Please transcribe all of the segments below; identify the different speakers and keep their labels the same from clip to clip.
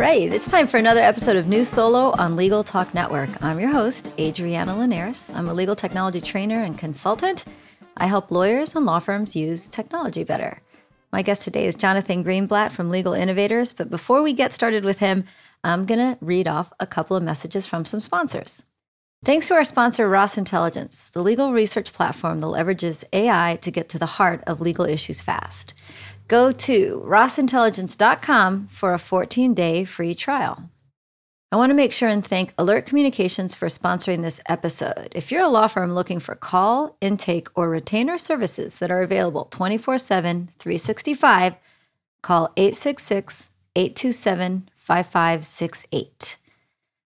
Speaker 1: Right, it's time for another episode of New Solo on Legal Talk Network. I'm your host, Adriana Linares. I'm a legal technology trainer and consultant. I help lawyers and law firms use technology better. My guest today is Jonathan Greenblatt from Legal Innovators. But before we get started with him, I'm going to read off a couple of messages from some sponsors. Thanks to our sponsor, Ross Intelligence, the legal research platform that leverages AI to get to the heart of legal issues fast. Go to rossintelligence.com for a 14 day free trial. I want to make sure and thank Alert Communications for sponsoring this episode. If you're a law firm looking for call, intake, or retainer services that are available 24 7, 365, call 866 827 5568.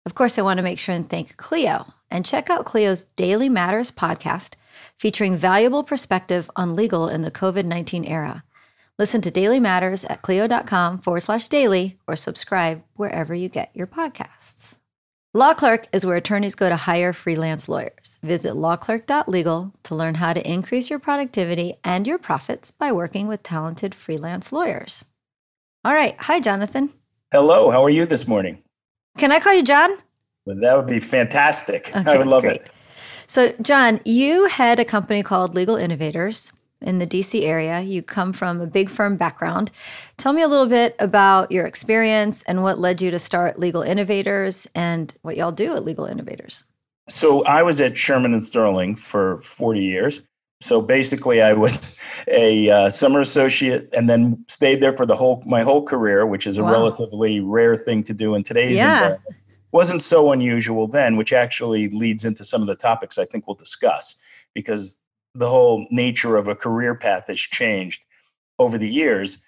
Speaker 1: Of course, I want to make sure and thank Clio and check out Clio's Daily Matters podcast featuring valuable perspective on legal in the COVID 19 era. Listen to Daily Matters at clio.com forward slash daily or subscribe wherever you get your podcasts. Law Clerk is where attorneys go to hire freelance lawyers. Visit lawclerk.legal to learn how to increase your productivity and your profits by working with talented freelance lawyers. All right. Hi, Jonathan.
Speaker 2: Hello. How are you this morning?
Speaker 1: Can I call you John?
Speaker 2: Well, that would be fantastic. Okay, I would love great. it.
Speaker 1: So, John, you had a company called Legal Innovators in the DC area. You come from a big firm background. Tell me a little bit about your experience and what led you to start Legal Innovators and what y'all do at Legal Innovators.
Speaker 2: So I was at Shearman and Sterling for 40 years. So basically, I was a uh, summer associate and then stayed there for the whole my whole career, which is a wow. relatively rare thing to do in today's yeah. environment. Wasn't so unusual then, which actually leads into some of the topics I think we'll discuss because the whole nature of a career path has changed over the years.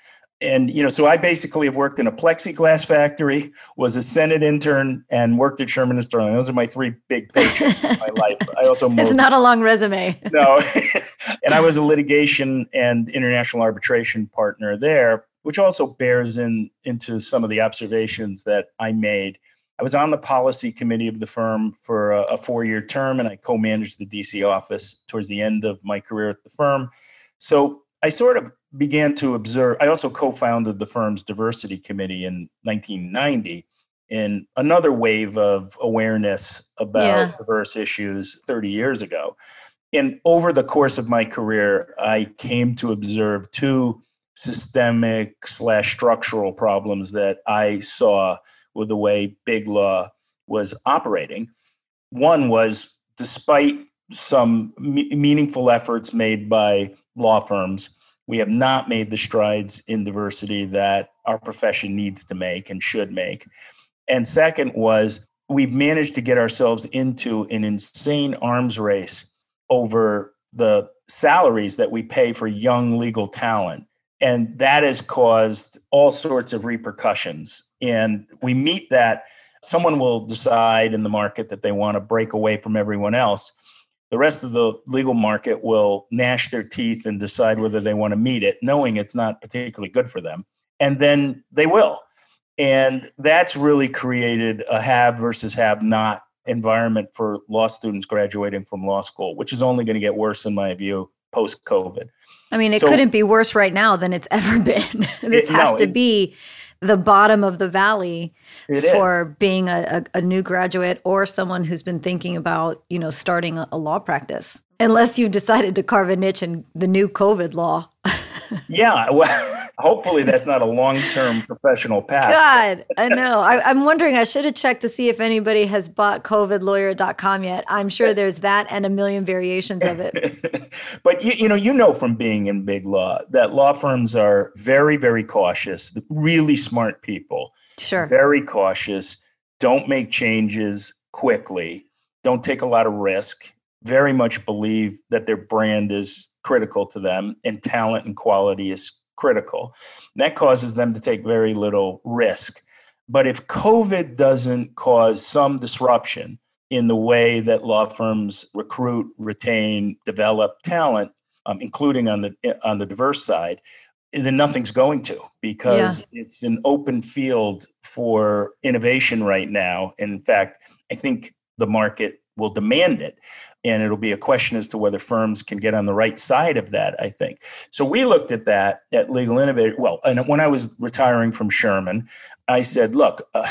Speaker 2: And you know, so I basically have worked in a plexiglass factory, was a Senate intern, and worked at Shearman and Sterling. Those are my three big paychecks in my life. I also
Speaker 1: it's not a long resume.
Speaker 2: no, and I was a litigation and international arbitration partner there, which also bears in into some of the observations that I made I was on the policy committee of the firm for a, a four year term, and I co managed the DC office towards the end of my career at the firm. So I sort of began to observe. I also co founded the firm's diversity committee in 1990 in another wave of awareness about yeah. diverse issues 30 years ago. And over the course of my career, I came to observe two systemic slash structural problems that I saw with the way big law was operating. One was despite some me- meaningful efforts made by law firms, we have not made the strides in diversity that our profession needs to make and should make. And second was we've managed to get ourselves into an insane arms race over the salaries that we pay for young legal talent and that has caused all sorts of repercussions. And we meet that someone will decide in the market that they want to break away from everyone else. The rest of the legal market will gnash their teeth and decide whether they want to meet it, knowing it's not particularly good for them. And then they will. And that's really created a have versus have not environment for law students graduating from law school, which is only going to get worse, in my view, post COVID.
Speaker 1: I mean, it so, couldn't be worse right now than it's ever been. this it, has no, to be the bottom of the valley for is. being a, a, a, new graduate or someone who's been thinking about, you know, starting a, a law practice. Unless you've decided to carve a niche in the new COVID law.
Speaker 2: yeah. Well, hopefully that's not a long-term professional path.
Speaker 1: God, I know. I, am wondering. I should have checked to see if anybody has bought COVIDlawyer.com yet. I'm sure there's that and a million variations of it.
Speaker 2: but you, you know, you know from being in big law that law firms are very, very cautious. Really smart people.
Speaker 1: Sure.
Speaker 2: Very cautious. Don't make changes quickly. Don't take a lot of risk. Very much believe that their brand is critical to them and talent and quality is critical. That causes them to take very little risk. But if COVID doesn't cause some disruption in the way that law firms recruit, retain, develop talent, um, including on the on the diverse side, then nothing's going to because yeah. it's an open field for innovation right now. In fact, I think the market will demand it. And it'll be a question as to whether firms can get on the right side of that, I think. So we looked at that at Legal Innovator. Well, and when I was retiring from Shearman, I said, look, uh,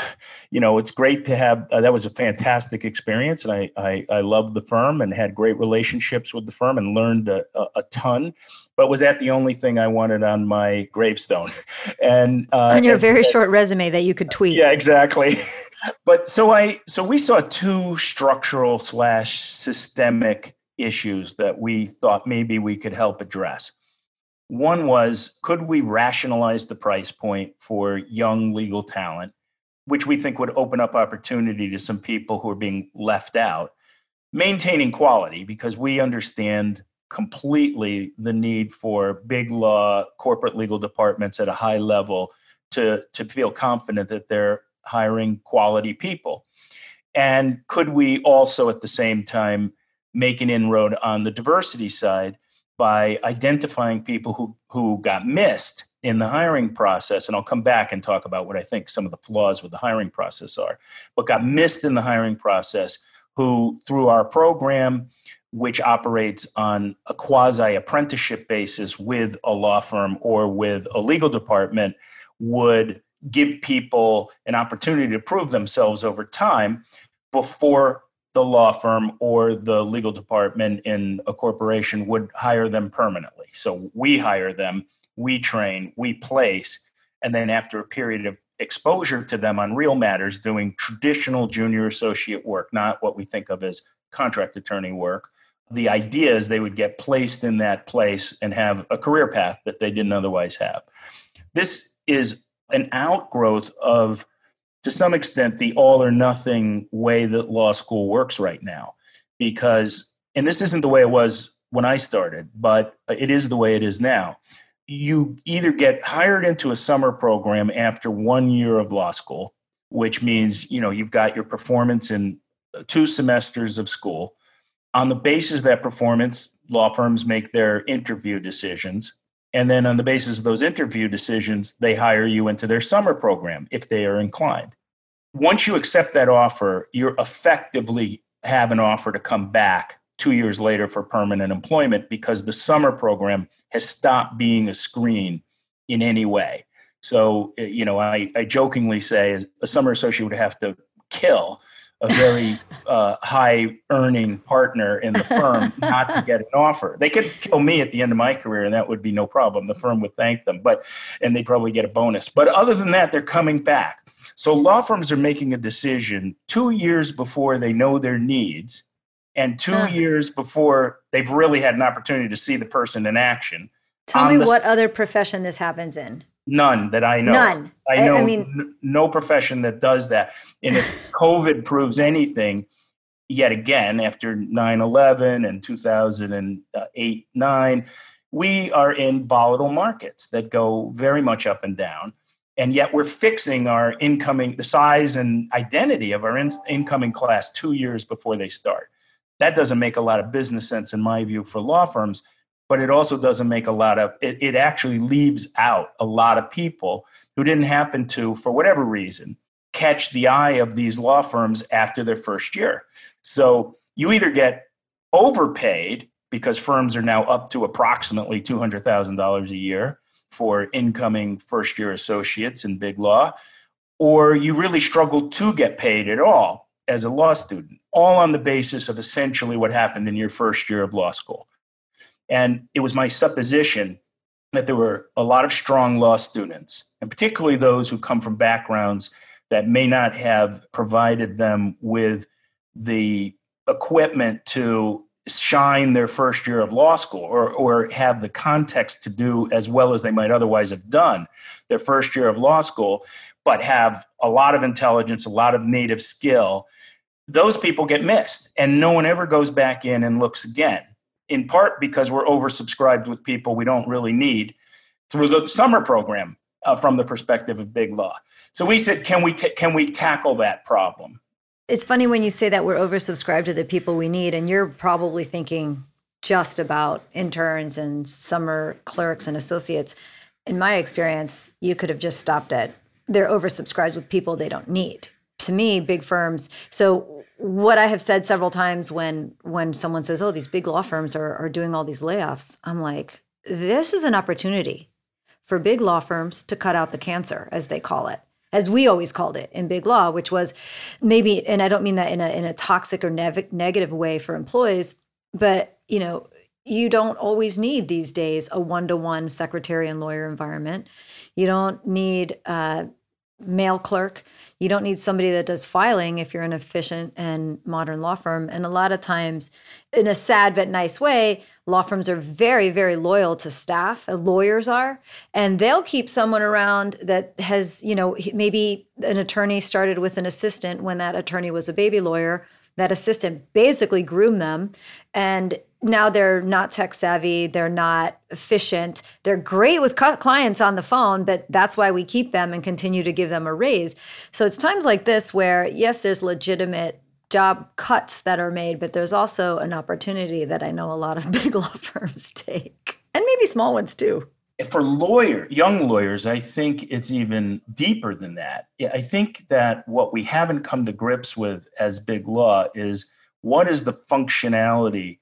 Speaker 2: you know, it's great to have, uh, that was a fantastic experience. And I, I, I loved the firm and had great relationships with the firm and learned a, a, a ton. But was that the only thing I wanted on my gravestone? and
Speaker 1: uh, on your very short resume that you could tweet.
Speaker 2: Yeah, exactly. but so I, so we saw two structural slash systemic issues that we thought maybe we could help address. One was could we rationalize the price point for young legal talent, which we think would open up opportunity to some people who are being left out, maintaining quality because we understand completely the need for big law corporate legal departments at a high level to, to feel confident that they're hiring quality people. And could we also at the same time make an inroad on the diversity side by identifying people who, who got missed in the hiring process. And I'll come back and talk about what I think some of the flaws with the hiring process are, but got missed in the hiring process, who through our program, which operates on a quasi apprenticeship basis with a law firm or with a legal department, would give people an opportunity to prove themselves over time before the law firm or the legal department in a corporation would hire them permanently. So we hire them, we train, we place, and then after a period of exposure to them on real matters, doing traditional junior associate work, not what we think of as contract attorney work. The idea is they would get placed in that place and have a career path that they didn't otherwise have. This is an outgrowth of to some extent the all or nothing way that law school works right now because and this isn't the way it was when I started, but it is the way it is now. You either get hired into a summer program after one year of law school, which means you know you've got your performance in two semesters of school. On the basis of that performance, law firms make their interview decisions. And then on the basis of those interview decisions, they hire you into their summer program if they are inclined. Once you accept that offer, you effectively have an offer to come back two years later for permanent employment because the summer program has stopped being a screen in any way. So, eh, you know, I, I jokingly say a summer associate would have to kill a very uh, high earning partner in the firm not to get an offer. They could kill me at the end of my career, and that would be no problem. The firm would thank them, but and they'd probably get a bonus. But other than that, they're coming back. So law firms are making a decision two years before they know their needs, and two huh. years before they've really had an opportunity to see the person in action.
Speaker 1: Tell me what other profession this happens in.
Speaker 2: None that I know.
Speaker 1: None.
Speaker 2: I know I, I mean, n- no profession that does that. And if COVID proves anything, yet again, after 9 11 and 2008 uh, 9, we are in volatile markets that go very much up and down. And yet we're fixing our incoming, the size and identity of our in- incoming class two years before they start. That doesn't make a lot of business sense, in my view, for law firms but it also doesn't make a lot of it, it actually leaves out a lot of people who didn't happen to for whatever reason catch the eye of these law firms after their first year. So you either get overpaid because firms are now up to approximately $200000 a year for incoming first year associates in big law or you really struggle to get paid at all as a law student all on the basis of essentially what happened in your first year of law school and it was my supposition that there were a lot of strong law students, and particularly those who come from backgrounds that may not have provided them with the equipment to shine their first year of law school or, or have the context to do as well as they might otherwise have done their first year of law school, but have a lot of intelligence, a lot of native skill. Those people get missed, and no one ever goes back in and looks again in part because we're oversubscribed with people we don't really need through the summer program uh, from the perspective of big law. So we said, can we, t- can we tackle that problem?
Speaker 1: It's funny when you say that we're oversubscribed to the people we need, and you're probably thinking just about interns and summer clerks and associates. In my experience, you could have just stopped at they're oversubscribed with people they don't need. To me, big firms. So what I have said several times when when someone says, "Oh, these big law firms are are doing all these layoffs," I'm like, "This is an opportunity for big law firms to cut out the cancer, as they call it." As we always called it in big law, which was maybe, and I don't mean that in a in a toxic or nev- negative way for employees, but you know, you don't always need these days a one-to-one secretary and lawyer environment. You don't need a mail clerk. You don't need somebody that does filing if you're an efficient and modern law firm. And a lot of times, in a sad but nice way, law firms are very, very loyal to staff. Uh, lawyers are, and they'll keep someone around that has, you know, maybe an attorney started with an assistant when that attorney was a baby lawyer. That assistant basically groomed them, and now they're not tech savvy they're not efficient. They're great with clients on the phone but that's why we keep them and continue to give them a raise. So it's times like this where yes there's legitimate job cuts that are made but there's also an opportunity that i know a lot of big law firms take and maybe small ones too.
Speaker 2: For lawyer young lawyers i think it's even deeper than that. I think that what we haven't come to grips with as big law is what is the functionality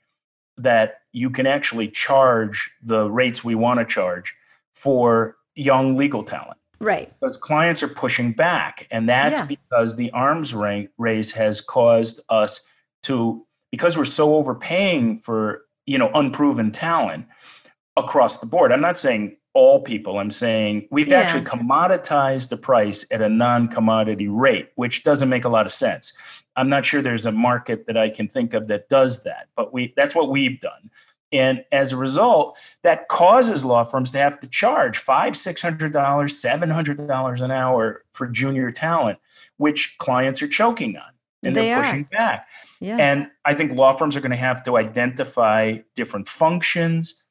Speaker 2: that you can actually charge the rates we want to charge for young legal talent.
Speaker 1: Right.
Speaker 2: Because clients are pushing back. And that's yeah. because the arms race has caused us to, because we're so overpaying for, you know, unproven talent across the board. I'm not saying all people. I'm saying we've yeah. actually commoditized the price at a non commodity rate, which doesn't make a lot of sense. I'm not sure there's a market that I can think of that does that, but we that's what we've done. And as a result, that causes law firms to have to charge five, six hundred dollars, seven hundred dollars an hour for junior talent, which clients are choking on and they are pushing back. Yeah. And I think law firms are going to have to identify different functions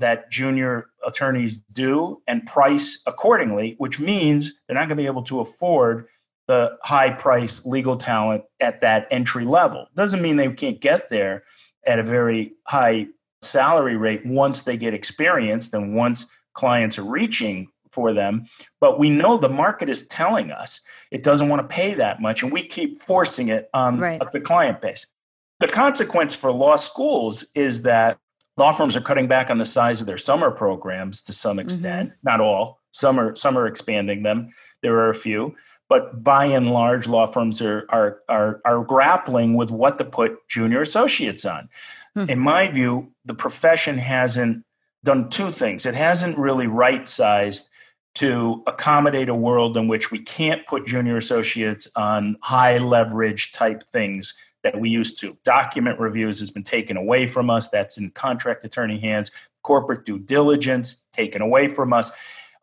Speaker 2: that junior attorneys do and price accordingly, which means they're not going to be able to afford the high price legal talent at that entry level. Doesn't mean they can't get there at a very high salary rate once they get experienced and once clients are reaching for them. But we know the market is telling us it doesn't want to pay that much, and we keep forcing it on right. the client base. The consequence for law schools is that law firms are cutting back on the size of their summer programs to some extent, mm-hmm. not all. Some are some are expanding them. There are a few but by and large, law firms are are are, are grappling with what to put junior associates on. Hmm. In my view, the profession hasn't done two things. It hasn't really right sized to accommodate a world in which we can't put junior associates on high leverage type things that we used to. Document reviews has been taken away from us. That's in contract attorney hands. Corporate due diligence taken away from us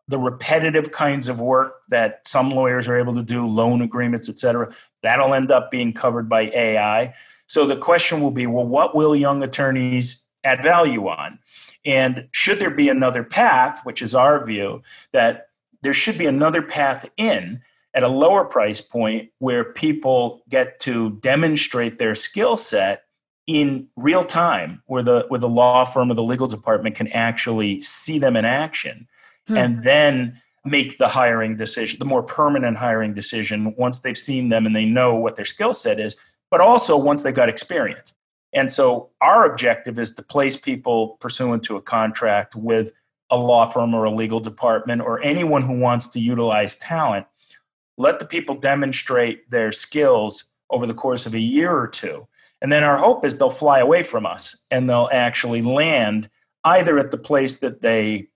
Speaker 2: the repetitive kinds of work that some lawyers are able to do, loan agreements, et cetera, that'll end up being covered by AI. So the question will be well, what will young attorneys add value on? And should there be another path, which is our view, that there should be another path in at a lower price point where people get to demonstrate their skill set in real time where the where the law firm or the legal department can actually see them in action hmm. and then make the hiring decision, the more permanent hiring decision once they've seen them and they know what their skill set is, but also once they've got experience. And so our objective is to place people pursuant to a contract with a law firm or a legal department or anyone who wants to utilize talent. Let the people demonstrate their skills over the course of a year or two. And then our hope is they'll fly away from us and they'll actually land either at the place that they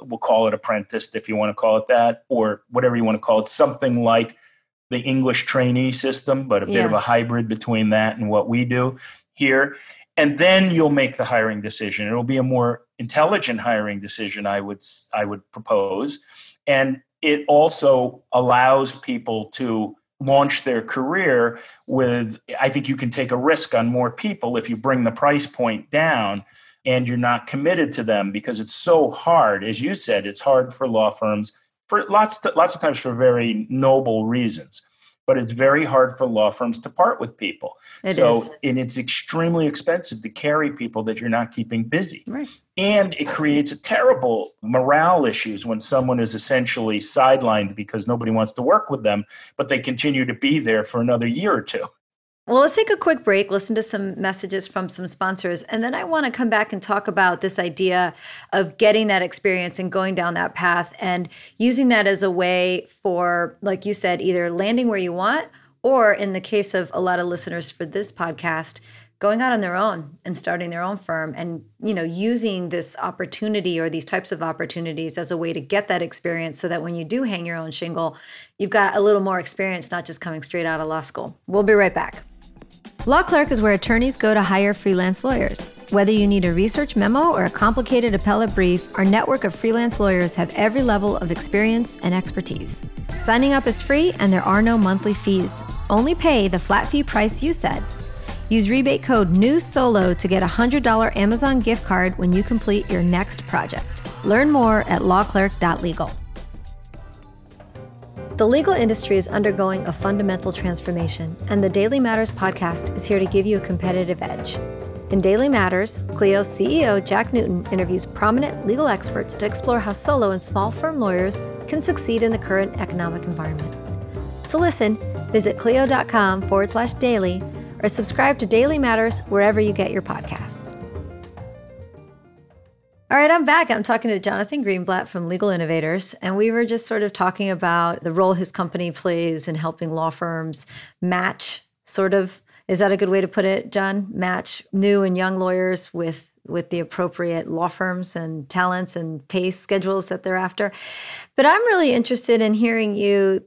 Speaker 2: we'll call it apprentice if you want to call it that, or whatever you want to call it, something like the English trainee system, but a bit yeah. of a hybrid between that and what we do here. And then you'll make the hiring decision. It'll be a more intelligent hiring decision, I would I would propose. And it also allows people to launch their career with I think you can take a risk on more people if you bring the price point down and you're not committed to them because it's so hard. As you said it's hard for law firms for lots to, lots of times for very noble reasons but it's very hard for law firms to part with people.
Speaker 1: It
Speaker 2: so,
Speaker 1: is.
Speaker 2: and it's extremely expensive to carry people that you're not keeping busy.
Speaker 1: Right.
Speaker 2: And it creates a terrible morale issues when someone is essentially sidelined because nobody wants to work with them, but they continue to be there for another year or two.
Speaker 1: Well, let's take a quick break, listen to some messages from some sponsors, and then I want to come back and talk about this idea of getting that experience and going down that path and using that as a way for, like you said, either landing where you want or, in the case of a lot of listeners for this podcast, going out on their own and starting their own firm and you know using this opportunity or these types of opportunities as a way to get that experience so that when you do hang your own shingle you've got a little more experience not just coming straight out of law school. We'll be right back Law Clerk is where attorneys go to hire freelance lawyers. Whether you need a research memo or a complicated appellate brief, our network of freelance lawyers have every level of experience and expertise. Signing up is free and there are no monthly fees. Only pay the flat fee price you set. Use rebate code NEWSOLO to get a $100 Amazon gift card when you complete your next project. Learn more at lawclerk.legal. The legal industry is undergoing a fundamental transformation, and the Daily Matters podcast is here to give you a competitive edge. In Daily Matters, Clio's CEO Jack Newton interviews prominent legal experts to explore how solo and small firm lawyers can succeed in the current economic environment. To listen, visit clio.com forward slash daily or subscribe to Daily Matters wherever you get your podcasts. All right, I'm back. I'm talking to Jonathan Greenblatt from Legal Innovators, and we were just sort of talking about the role his company plays in helping law firms match, sort of, is that a good way to put it, John? Match new and young lawyers with with the appropriate law firms and talents and pay schedules that they're after. But I'm really interested in hearing you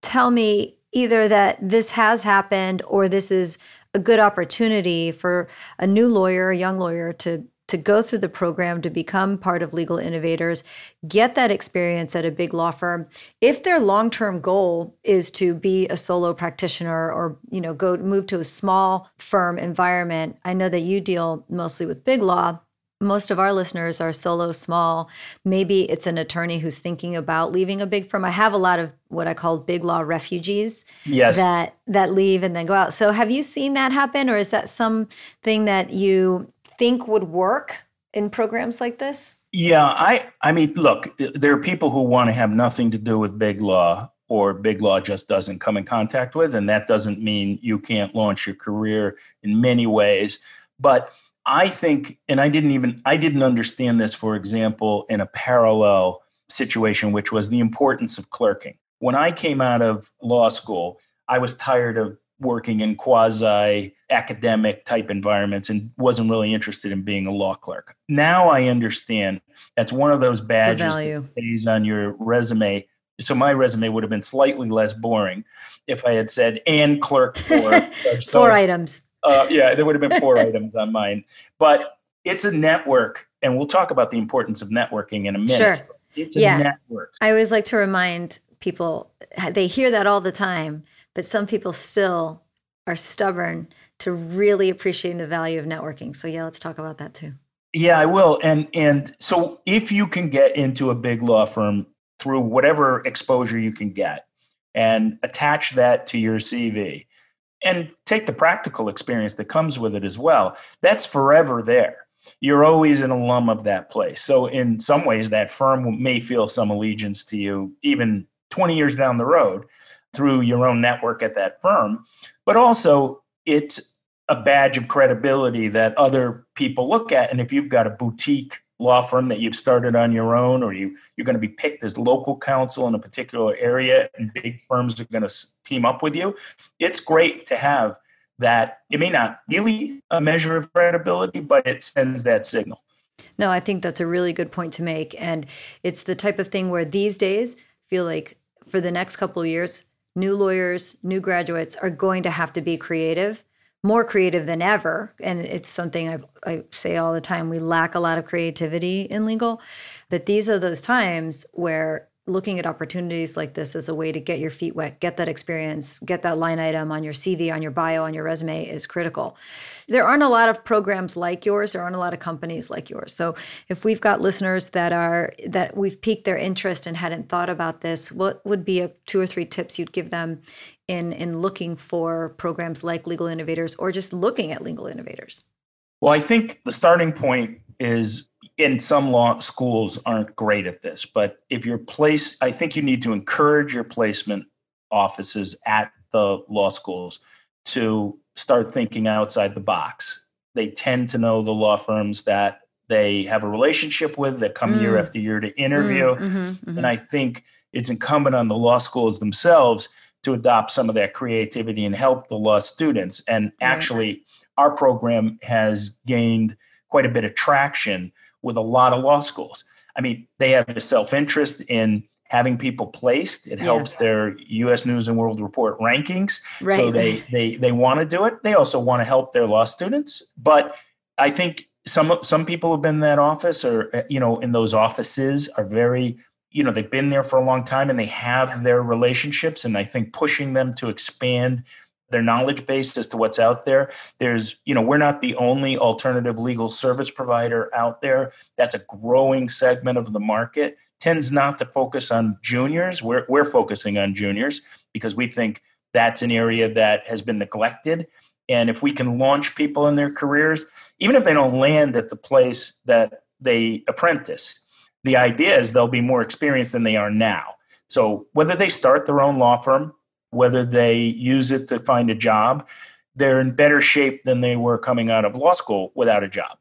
Speaker 1: tell me either that this has happened or this is a good opportunity for a new lawyer, a young lawyer to to go through the program to become part of legal innovators get that experience at a big law firm. If their long-term goal is to be a solo practitioner or you know go move to a small firm environment i know that you deal mostly with big law. Most of our listeners are solo small. Maybe it's an attorney who's thinking about leaving a big firm. I have a lot of what i call big law refugees
Speaker 2: Yes.
Speaker 1: that that leave and then go out. So have you seen that happen or is that something that you think would work in programs like this?
Speaker 2: Yeah, I I mean, look, there are people who want to have nothing to do with big law or big law just doesn't come in contact with and that doesn't mean you can't launch your career in many ways, but I think and I didn't even I didn't understand this for example in a parallel situation which was the importance of clerking. When I came out of law school, I was tired of working in quasi academic type environments and wasn't really interested in being a law clerk. Now I understand that's one of those badges that stays on your resume. So my resume would have been slightly less boring if I had said and clerk for
Speaker 1: Four items.
Speaker 2: uh, yeah, there would have been four items on mine. But it's a network, and we'll talk about the importance of networking in a minute.
Speaker 1: Sure.
Speaker 2: It's a
Speaker 1: Yeah.
Speaker 2: network.
Speaker 1: I always like to remind people they hear that all the time, but some people still are stubborn to really appreciating the value of networking. So yeah, let's talk about that too.
Speaker 2: Yeah, I will. And and so if you can get into a big law firm through whatever exposure you can get and attach that to your CV and take the practical experience that comes with it as well, that's forever there. You're always an alum of that place. So in some ways that firm may feel some allegiance to you even 20 years down the road through your own network at that firm, but also it's a badge of credibility that other people look at. And if you've got a boutique law firm that you've started on your own, or you you're going to be picked as local counsel in a particular area, and big firms are going to team up with you, it's great to have that. It may not really a measure of credibility, but it sends that signal.
Speaker 1: No, I think that's a really good point to make. And it's the type of thing where these days feel like for the next couple of years, new lawyers, new graduates are going to have to be creative, more creative than ever. And it's something I've, I say all the time we lack a lot of creativity in legal. But these are those times where looking at opportunities like this as a way to get your feet wet, get that experience, get that line item on your CV, on your bio, on your resume is critical. There aren't a lot of programs like yours, there aren't a lot of companies like yours. So if we've got listeners that are that we've piqued their interest and hadn't thought about this, what would be a two or three tips you'd give them in in looking for programs like Legal Innovators or just looking at legal innovators?
Speaker 2: Well, I think the starting point is in some law schools aren't great at this, but if you're placed, I think you need to encourage your placement offices at the law schools to start thinking outside the box. They tend to know the law firms that they have a relationship with that come mm. year after year to interview. Mm, mm-hmm, mm-hmm. And I think it's incumbent on the law schools themselves to adopt some of that creativity and help the law students. And actually, our program has gained quite a bit of traction with a lot of law schools. I mean, they have a self interest in having people placed. It helps their U.S. News and World Report rankings, right. so they they they want to do it. They also want to help their law students, but I think some some people who've been in that office or you know in those offices are very you know they've been there for a long time and they have their relationships and i think pushing them to expand their knowledge base as to what's out there. There's, you know, we're not the only alternative legal service provider out there. That's a growing segment of the market. Tends not to focus on juniors. We're, we're focusing on juniors because we think that's an area that has been neglected. And if we can launch people in their careers, even if they don't land at the place that they apprentice, the idea is they'll be more experienced than they are now. So whether they start their own law firm, whether they use it to find a job, they're in better shape than they were coming out of law school without a job.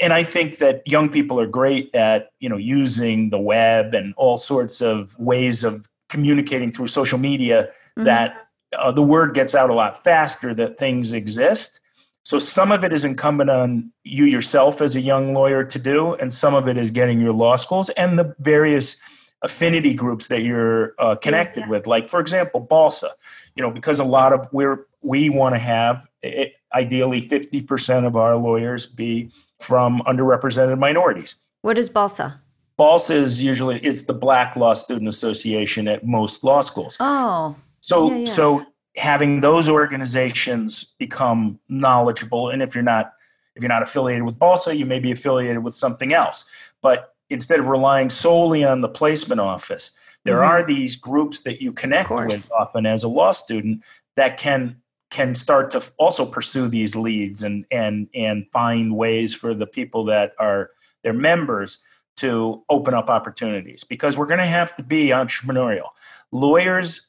Speaker 2: And I think that young people are great at, you know, using the web and all sorts of ways of communicating through social media mm-hmm. that uh, the word gets out a lot faster that things exist. So some of it is incumbent on you yourself as a young lawyer to do, and some of it is getting your law schools and the various affinity groups that you're uh, connected yeah. with. Like, for example, BALSA, you know, because a lot of we're, we want to have it, ideally 50% of our lawyers be from underrepresented minorities.
Speaker 1: What is BALSA?
Speaker 2: BALSA is usually it's the Black Law Student Association at most law schools.
Speaker 1: Oh.
Speaker 2: So yeah, yeah. so having those organizations become knowledgeable and if you're not if you're not affiliated with BALSA, you may be affiliated with something else. But instead of relying solely on the placement office. There mm-hmm. are these groups that you connect with often as a law student that can can start to also pursue these leads and and and find ways for the people that are their members to open up opportunities because we're going to have to be entrepreneurial. Lawyers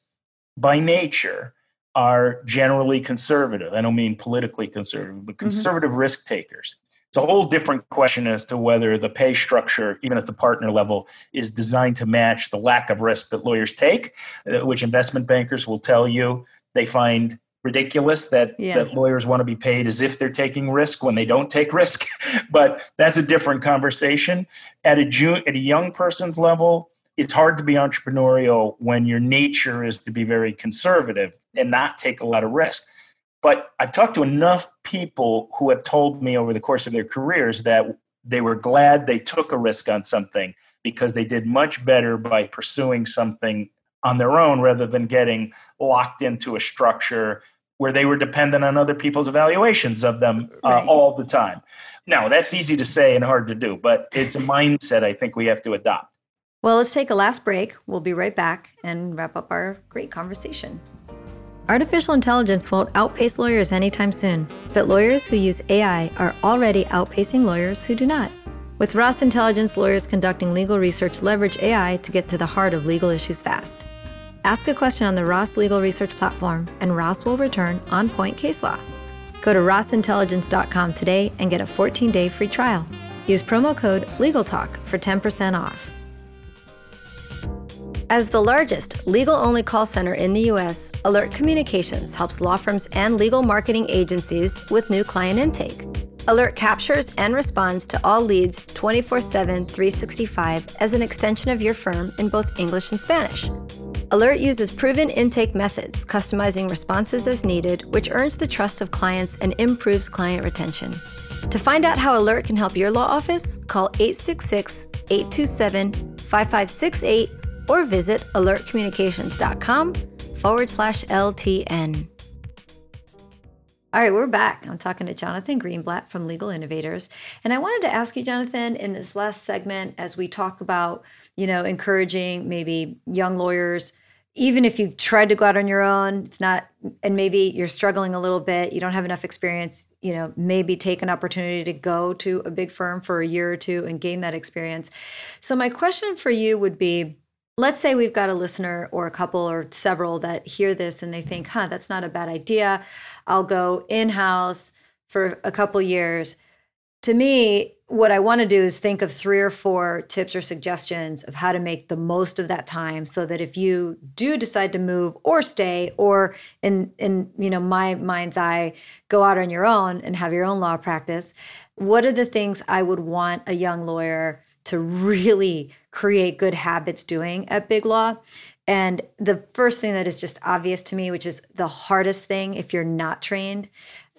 Speaker 2: by nature are generally conservative. I don't mean politically conservative, but mm-hmm. conservative mm-hmm. risk takers. It's a whole different question as to whether the pay structure, even at the partner level, is designed to match the lack of risk that lawyers take, uh, which investment bankers will tell you they find ridiculous that, yeah. that lawyers want to be paid as if they're taking risk when they don't take risk. but that's a different conversation. At a, June, at a young person's level, it's hard to be entrepreneurial when your nature is to be very conservative and not take a lot of risk. But I've talked to enough people who have told me over the course of their careers that they were glad they took a risk on something because they did much better by pursuing something on their own rather than getting locked into a structure where they were dependent on other people's evaluations of them uh, right. all the time. Now, that's easy to say and hard to do, but it's a mindset I think we have to adopt.
Speaker 1: Well, let's take a last break. We'll be right back and wrap up our great conversation. Artificial intelligence won't outpace lawyers anytime soon, but lawyers who use AI are already outpacing lawyers who do not. With Ross Intelligence, lawyers conducting legal research leverage AI to get to the heart of legal issues fast. Ask a question on the Ross Legal Research platform, and Ross will return on point case law. Go to rossintelligence.com today and get a 14 day free trial. Use promo code LegalTalk for 10% off. As the largest legal only call center in the US, Alert Communications helps law firms and legal marketing agencies with new client intake. Alert captures and responds to all leads 24 7, 365 as an extension of your firm in both English and Spanish. Alert uses proven intake methods, customizing responses as needed, which earns the trust of clients and improves client retention. To find out how Alert can help your law office, call 866 827 5568 or visit alertcommunications.com forward slash LTN. All right, we're back. I'm talking to Jonathan Greenblatt from Legal Innovators. And I wanted to ask you, Jonathan, in this last segment, as we talk about, you know, encouraging maybe young lawyers, even if you've tried to go out on your own, it's not, and maybe you're struggling a little bit, you don't have enough experience, you know, maybe take an opportunity to go to a big firm for a year or two and gain that experience. So, my question for you would be, let's say we've got a listener or a couple or several that hear this and they think, huh, that's not a bad idea. I'll go in house for a couple years. To me, what I want to do is think of three or four tips or suggestions of how to make the most of that time so that if you do decide to move or stay or in in you know my mind's eye go out on your own and have your own law practice, what are the things I would want a young lawyer to really create good habits doing at Big Law. And the first thing that is just obvious to me, which is the hardest thing if you're not trained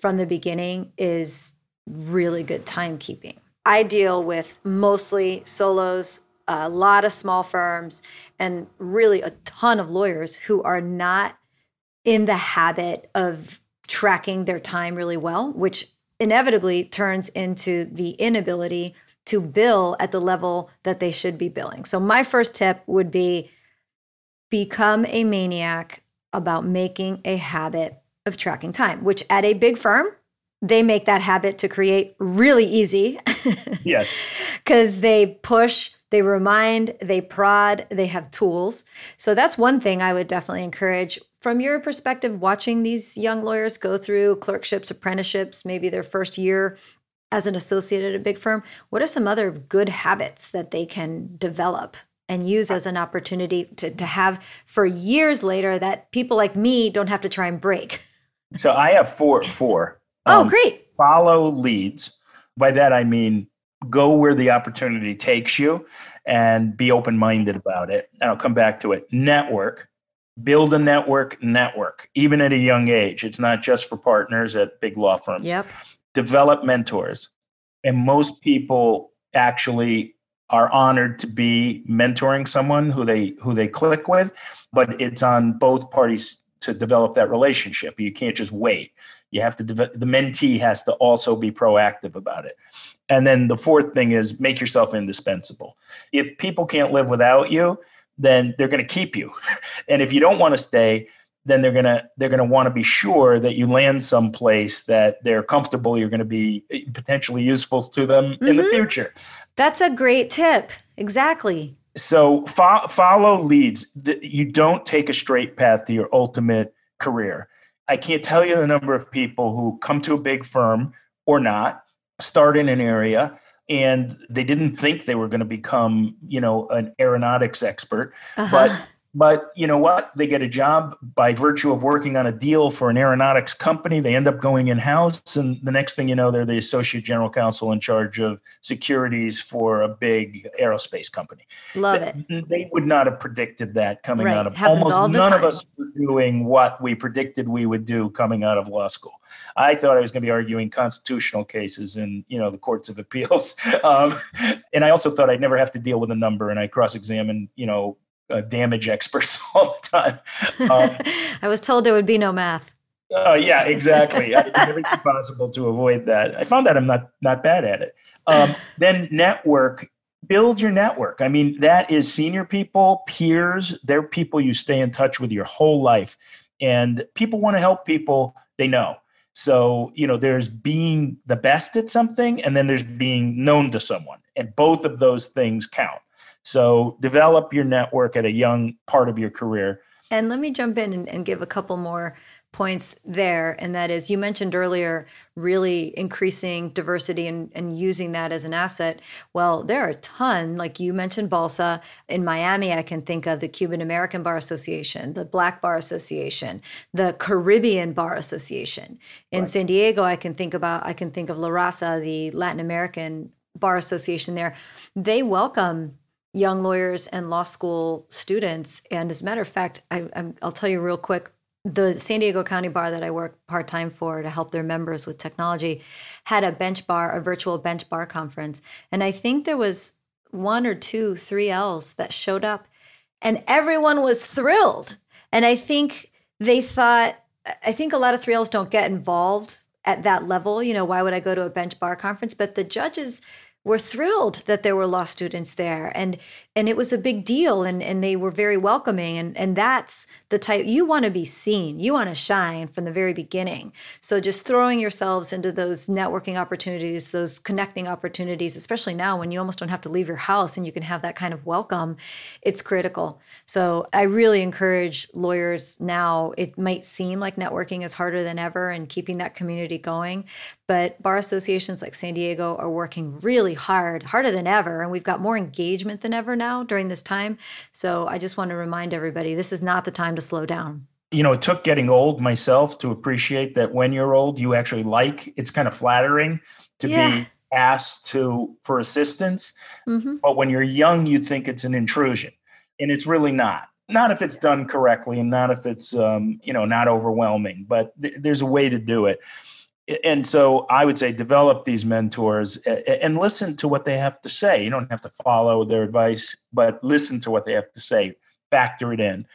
Speaker 1: from the beginning, is really good timekeeping. I deal with mostly solos, a lot of small firms, and really a ton of lawyers who are not in the habit of tracking their time really well, which inevitably turns into the inability to bill at the level that they should be billing. So, my first tip would be become a maniac about making a habit of tracking time, which at a big firm, they make that habit to create really easy.
Speaker 2: yes.
Speaker 1: Because they push, they remind, they prod, they have tools. So that's one thing I would definitely encourage. From your perspective, watching these young lawyers go through clerkships, apprenticeships, maybe their first year as an associate at a big firm, what are some other good habits that they can develop and use as an opportunity to, to have for years later that people like me don't have to try and break?
Speaker 2: So I have four. Four.
Speaker 1: Oh, um, great.
Speaker 2: Follow leads. By that I mean go where the opportunity takes you and be open minded about it. And I'll come back to it. Network. Build a network, network, even at a young age. It's not just for partners at big law firms.
Speaker 1: Yep
Speaker 2: develop mentors. And most people actually are honored to be mentoring someone who they who they click with, but it's on both parties to develop that relationship. You can't just wait. You have to the mentee has to also be proactive about it. And then the fourth thing is make yourself indispensable. If people can't live without you, then they're going to keep you. and if you don't want to stay, then they're gonna they're gonna want to be sure that you land someplace that they're comfortable. You're going to be eh, potentially useful to them mm-hmm. in the mm-hmm. future.
Speaker 1: That's a great tip. Exactly.
Speaker 2: So fo- follow leads. You don't take a straight path to your ultimate career. I can't tell you the number of people who come to a big firm or not, start in an area, and they didn't think they were going to become, you know, an aeronautics expert, uh-huh. but but you know what? They get a job by virtue of working on a deal for an aeronautics company. They end up going in house, and the next thing you know, they're the associate general counsel in charge of securities for a big aerospace company.
Speaker 1: Love
Speaker 2: they, it. They would not have predicted that coming right. out of Happens almost none time. of us were doing what we predicted we would do coming out of law school. I thought I was going to be arguing constitutional cases in you know the courts of appeals, um, and I also thought I'd never have to deal with a number, and I cross-examined you know uh, damage experts all the time. Um,
Speaker 1: I was told there would be no math.
Speaker 2: Oh uh, yeah, exactly. I did everything possible to avoid that. I found that I'm not not bad at it. Um, then network, build your network. I mean, that is senior people, peers. They're people you stay in touch with your whole life, and people want to help people they know. So you know, there's being the best at something, and then there's being known to someone, and both of those things count. So develop your network at a young part of your career.
Speaker 1: And let me jump in and, and, give a couple more points there. And that is, you mentioned earlier, really increasing diversity and, and using that as an asset. Well, there are a ton, like you mentioned BALSA. In Miami, I can think of the Cuban American Bar Association, the Black Bar Association, the Caribbean Bar Association. In right. San Diego, I can think about, I can think of La Raza, the Latin American Bar Association there. They welcome young lawyers and law school students. And as a matter of fact, I, will tell you real quick the San Diego County Bar that I work part time for to help their members with technology had a bench bar, a virtual bench bar conference. And I think there was one or two, three L's that showed up. and everyone was thrilled. And I think they thought, I think a lot of 3Ls don't get involved at that level. You know, why would I go to a bench bar conference? But the judges were thrilled that there were law students there and and it was a big deal and and they were very welcoming and and that's the type you want to be seen you want to shine from the very beginning. So just throwing yourselves into those networking opportunities those connecting opportunities especially now when you almost don't have to leave your house and you can have that kind of welcome it's critical. So i really encourage lawyers now it might seem like networking is harder than ever and keeping that community going but bar associations like san diego are working really hard harder than ever and we've got more engagement than ever now during this time. So I just want to remind everybody this is not the time to slow down.
Speaker 2: You know, it took getting old myself to appreciate that when you're old, you actually like it's kind of flattering to yeah. be asked to for assistance. Mm-hmm. But when you're young, you think it's an intrusion, and it's really not. Not if it's done correctly, and not if it's um, you know not overwhelming. But th- there's a way to do it and so I would say develop these mentors and listen to what they have to say. You don't have to follow their advice, but listen to what they have to say, factor it in,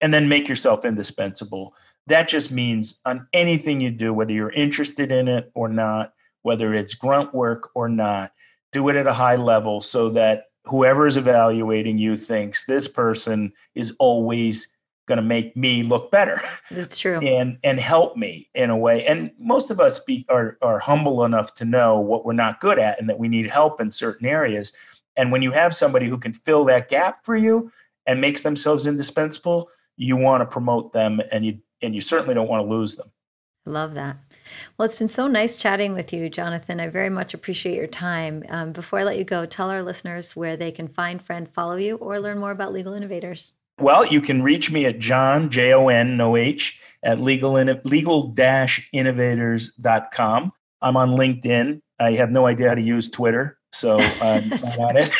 Speaker 2: and then make yourself indispensable. That just means on anything you do, whether you're interested in it or not, whether it's grunt work or not, do it at a high level so that whoever is evaluating you thinks this person is always going to make me look better.
Speaker 1: That's true.
Speaker 2: And and help me in a way. And most of us be, are are humble enough to know what we're not good at and that we need help in certain areas. And when you have somebody who can fill that gap for you and makes themselves indispensable, you want to promote them and you and you certainly don't want to lose them.
Speaker 1: I love that. Well, it's been so nice chatting with you, Jonathan. I very much appreciate your time. Um, before I let you go, tell our listeners where they can find, friend, follow you, or learn more about Legal Innovators.
Speaker 2: Well, you can reach me at John, J O N, no H, at legal, legal innovators.com. I'm on LinkedIn. I have no idea how to use Twitter, so I'm not on it.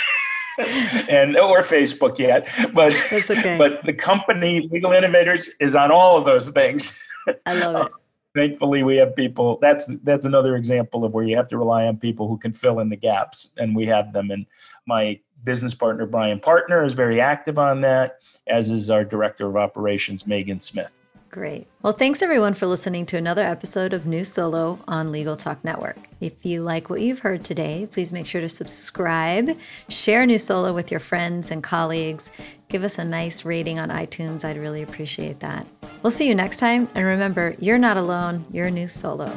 Speaker 2: and or Facebook yet, but okay. but the company Legal Innovators is on all of those things.
Speaker 1: I love it.
Speaker 2: Thankfully, we have people. That's that's another example of where you have to rely on people who can fill in the gaps, and we have them. And my business partner Brian Partner is very active on that, as is our director of operations Megan Smith.
Speaker 1: Great. Well, thanks everyone for listening to another episode of New Solo on Legal Talk Network. If you like what you've heard today, please make sure to subscribe, share New Solo with your friends and colleagues, give us a nice rating on iTunes. I'd really appreciate that. We'll see you next time. And remember, you're not alone, you're New Solo.